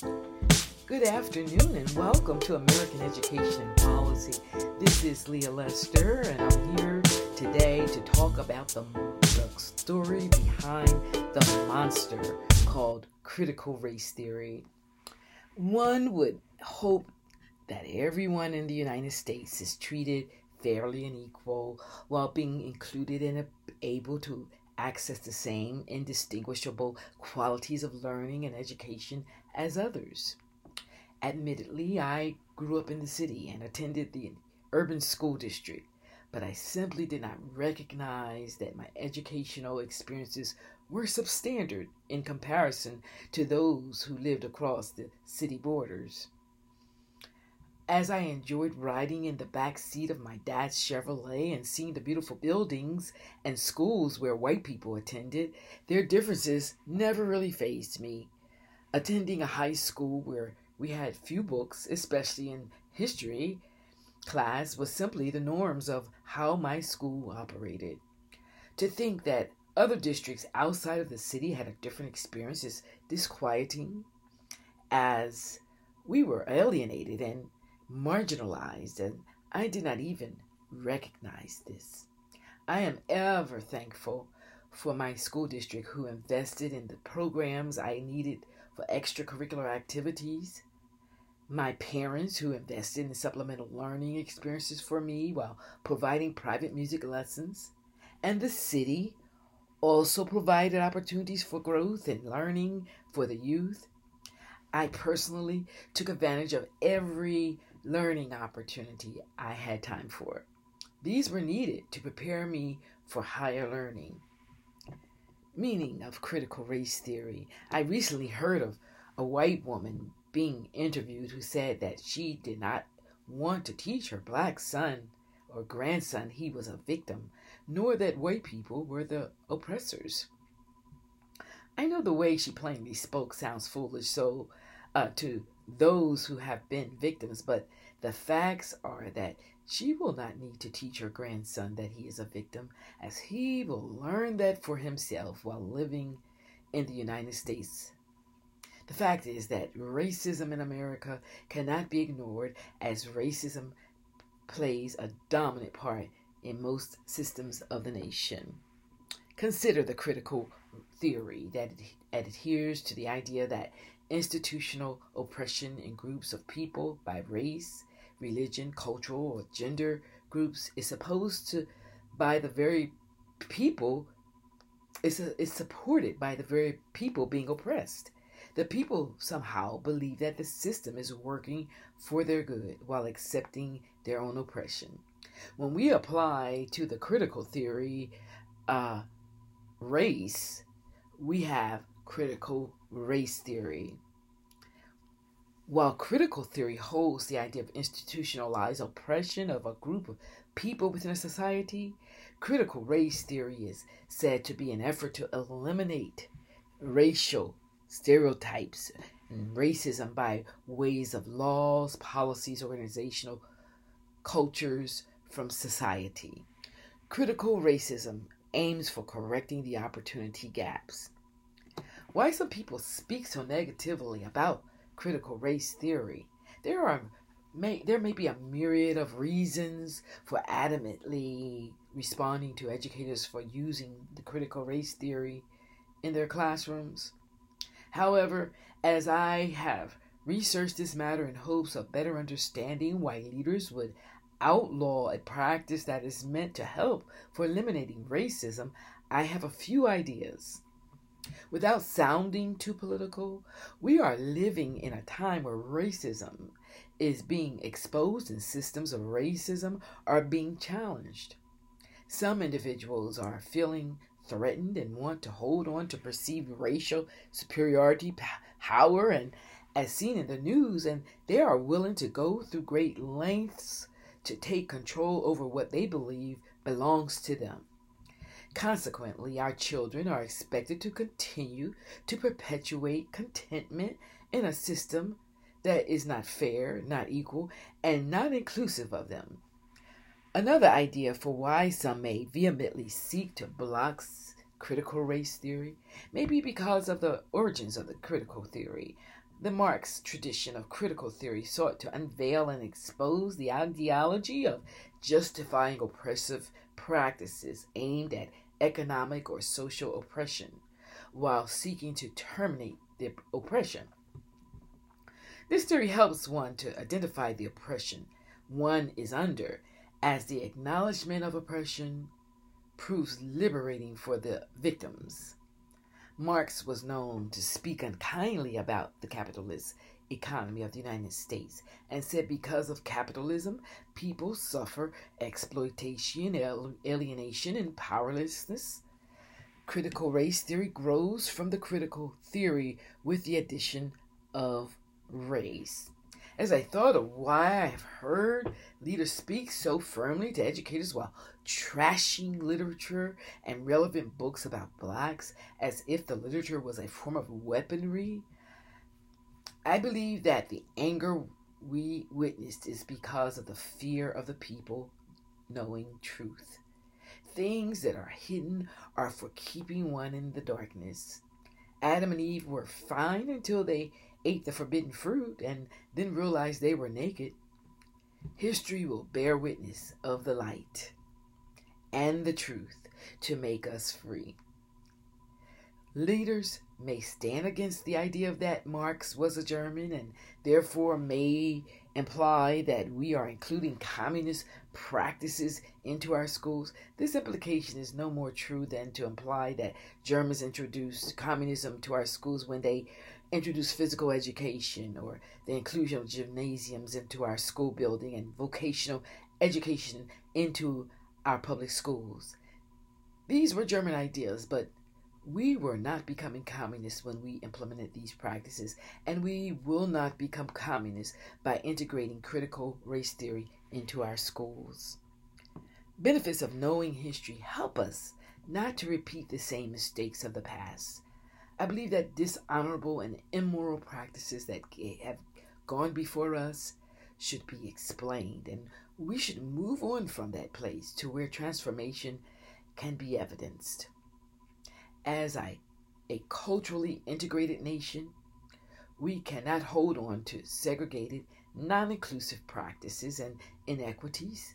Good afternoon and welcome to American Education Policy. This is Leah Lester and I'm here today to talk about the, the story behind the monster called critical race theory. One would hope that everyone in the United States is treated fairly and equal while being included and able to access the same indistinguishable qualities of learning and education as others. Admittedly, I grew up in the city and attended the urban school district, but I simply did not recognize that my educational experiences were substandard in comparison to those who lived across the city borders. As I enjoyed riding in the back seat of my dad's Chevrolet and seeing the beautiful buildings and schools where white people attended, their differences never really fazed me. Attending a high school where we had few books, especially in history class, was simply the norms of how my school operated. To think that other districts outside of the city had a different experience is disquieting, as we were alienated and marginalized, and I did not even recognize this. I am ever thankful for my school district who invested in the programs I needed for extracurricular activities, my parents who invested in supplemental learning experiences for me while providing private music lessons, and the city also provided opportunities for growth and learning for the youth. I personally took advantage of every learning opportunity I had time for. These were needed to prepare me for higher learning. Meaning of critical race theory. I recently heard of a white woman being interviewed who said that she did not want to teach her black son or grandson he was a victim, nor that white people were the oppressors. I know the way she plainly spoke sounds foolish, so uh, to those who have been victims, but the facts are that she will not need to teach her grandson that he is a victim, as he will learn that for himself while living in the United States. The fact is that racism in America cannot be ignored, as racism plays a dominant part in most systems of the nation. Consider the critical theory that adheres to the idea that institutional oppression in groups of people by race, religion, cultural, or gender groups is supposed to by the very people is, is supported by the very people being oppressed. The people somehow believe that the system is working for their good while accepting their own oppression. When we apply to the critical theory uh, race, we have critical race theory. While critical theory holds the idea of institutionalized oppression of a group of people within a society, critical race theory is said to be an effort to eliminate racial stereotypes and racism by ways of laws, policies, organizational cultures from society. Critical racism aims for correcting the opportunity gaps. Why some people speak so negatively about critical race theory? There are may there may be a myriad of reasons for adamantly responding to educators for using the critical race theory in their classrooms. However, as I have researched this matter in hopes of better understanding why leaders would outlaw a practice that is meant to help for eliminating racism, I have a few ideas. Without sounding too political, we are living in a time where racism is being exposed and systems of racism are being challenged. Some individuals are feeling threatened and want to hold on to perceived racial superiority, power, and as seen in the news, and they are willing to go through great lengths to take control over what they believe belongs to them. Consequently, our children are expected to continue to perpetuate contentment in a system that is not fair, not equal, and not inclusive of them. Another idea for why some may vehemently seek to block critical race theory may be because of the origins of the critical theory. The Marx tradition of critical theory sought to unveil and expose the ideology of justifying oppressive practices aimed at economic or social oppression while seeking to terminate the oppression. This theory helps one to identify the oppression one is under, as the acknowledgement of oppression proves liberating for the victims. Marx was known to speak unkindly about the capitalist economy of the United States and said because of capitalism, people suffer exploitation, alienation, and powerlessness. Critical race theory grows from the critical theory with the addition of race. As I thought of why I've heard leaders speak so firmly to educators while trashing literature and relevant books about blacks as if the literature was a form of weaponry, I believe that the anger we witnessed is because of the fear of the people knowing truth. Things that are hidden are for keeping one in the darkness. Adam and Eve were fine until they ate the forbidden fruit and then realized they were naked, history will bear witness of the light and the truth to make us free. Leaders may stand against the idea of that Marx was a German and therefore may imply that we are including communist practices into our schools. This implication is no more true than to imply that Germans introduced communism to our schools when they introduced physical education or the inclusion of gymnasiums into our school building and vocational education into our public schools. These were German ideas, but we were not becoming communists when we implemented these practices, and we will not become communists by integrating critical race theory into our schools. Benefits of knowing history help us not to repeat the same mistakes of the past. I believe that dishonorable and immoral practices that have gone before us should be explained, and we should move on from that place to where transformation can be evidenced. As a culturally integrated nation, we cannot hold on to segregated, non inclusive practices and inequities.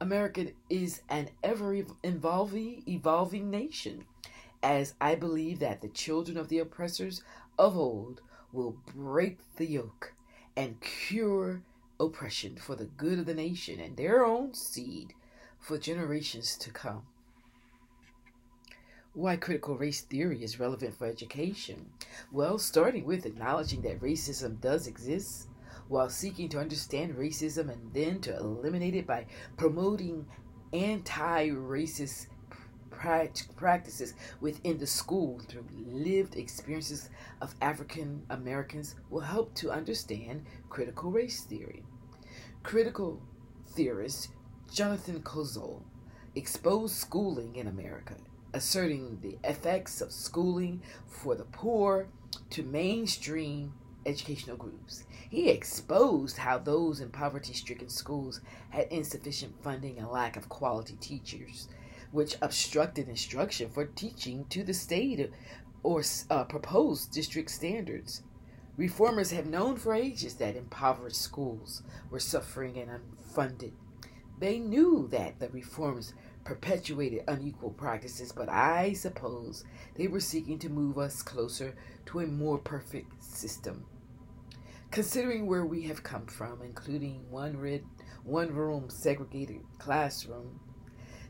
America is an ever evolving, evolving nation as I believe that the children of the oppressors of old will break the yoke and cure oppression for the good of the nation and their own seed for generations to come. Why critical race theory is relevant for education? Well, starting with acknowledging that racism does exist, while seeking to understand racism and then to eliminate it by promoting anti racist practices within the school through lived experiences of African Americans will help to understand critical race theory. Critical theorist Jonathan Kozol exposed schooling in America, asserting the effects of schooling for the poor to mainstream educational groups. He exposed how those in poverty stricken schools had insufficient funding and lack of quality teachers which obstructed instruction for teaching to the state or uh, proposed district standards. Reformers have known for ages that impoverished schools were suffering and unfunded. They knew that the reforms perpetuated unequal practices, but I suppose they were seeking to move us closer to a more perfect system. Considering where we have come from, including one red, one room segregated classroom,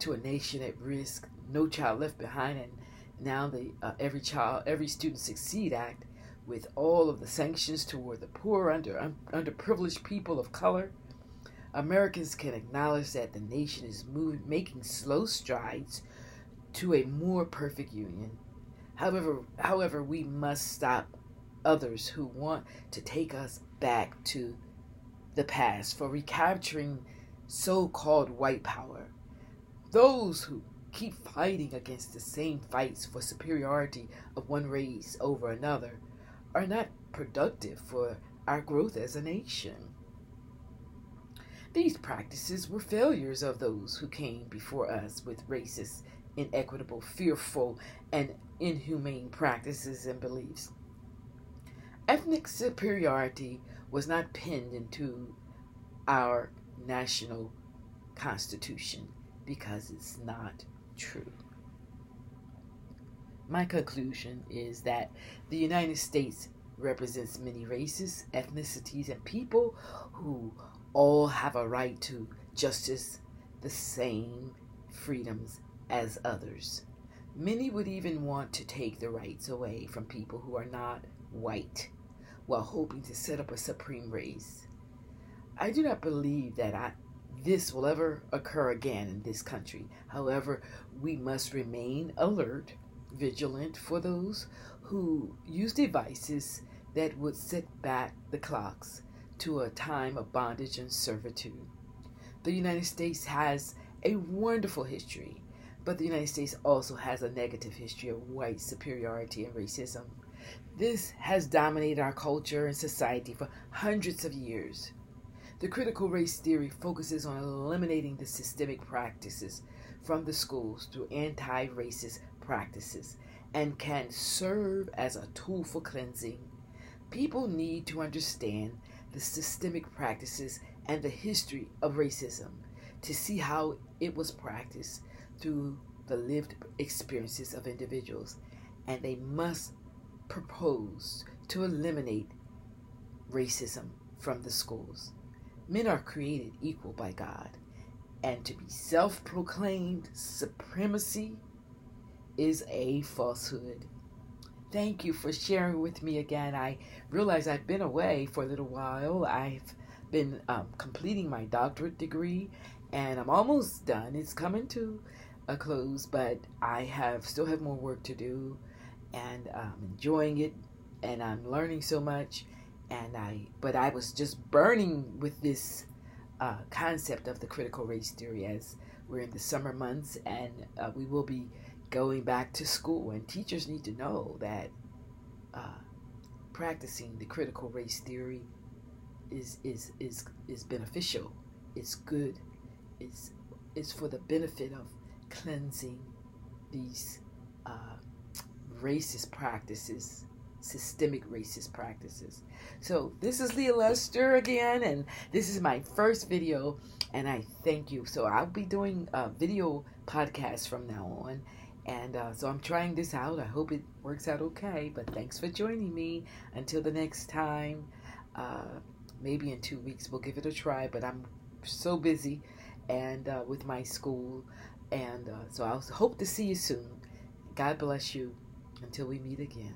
to a nation at risk, no child left behind, and now the uh, Every Child, Every Student Succeed Act, with all of the sanctions toward the poor, under un, underprivileged people of color, Americans can acknowledge that the nation is moving, making slow strides to a more perfect union. However, however, we must stop others who want to take us back to the past for recapturing so-called white power those who keep fighting against the same fights for superiority of one race over another are not productive for our growth as a nation. These practices were failures of those who came before us with racist, inequitable, fearful, and inhumane practices and beliefs. ethnic superiority was not pinned into our national constitution because it's not true. My conclusion is that the United States represents many races, ethnicities, and people who all have a right to justice, the same freedoms as others. Many would even want to take the rights away from people who are not white while hoping to set up a supreme race. I do not believe that I, this will ever occur again in this country. However, we must remain alert, vigilant for those who use devices that would set back the clocks to a time of bondage and servitude. The United States has a wonderful history, but the United States also has a negative history of white superiority and racism. This has dominated our culture and society for hundreds of years. The critical race theory focuses on eliminating the systemic practices from the schools through anti racist practices and can serve as a tool for cleansing. People need to understand the systemic practices and the history of racism to see how it was practiced through the lived experiences of individuals, and they must propose to eliminate racism from the schools. Men are created equal by God, and to be self proclaimed supremacy is a falsehood. Thank you for sharing with me again. I realize I've been away for a little while. I've been um, completing my doctorate degree, and I'm almost done. It's coming to a close, but I have still have more work to do, and I'm enjoying it, and I'm learning so much. And I, but I was just burning with this uh, concept of the critical race theory as we're in the summer months, and uh, we will be going back to school, and teachers need to know that uh, practicing the critical race theory is is is is beneficial. It's good. It's it's for the benefit of cleansing these uh, racist practices, systemic racist practices. So this is Leah Lester again, and this is my first video, and I thank you. So I'll be doing a video podcast from now on and uh, so I'm trying this out. I hope it works out okay. But thanks for joining me. Until the next time, uh, maybe in two weeks we'll give it a try. But I'm so busy and uh, with my school. And uh, so I hope to see you soon. God bless you until we meet again.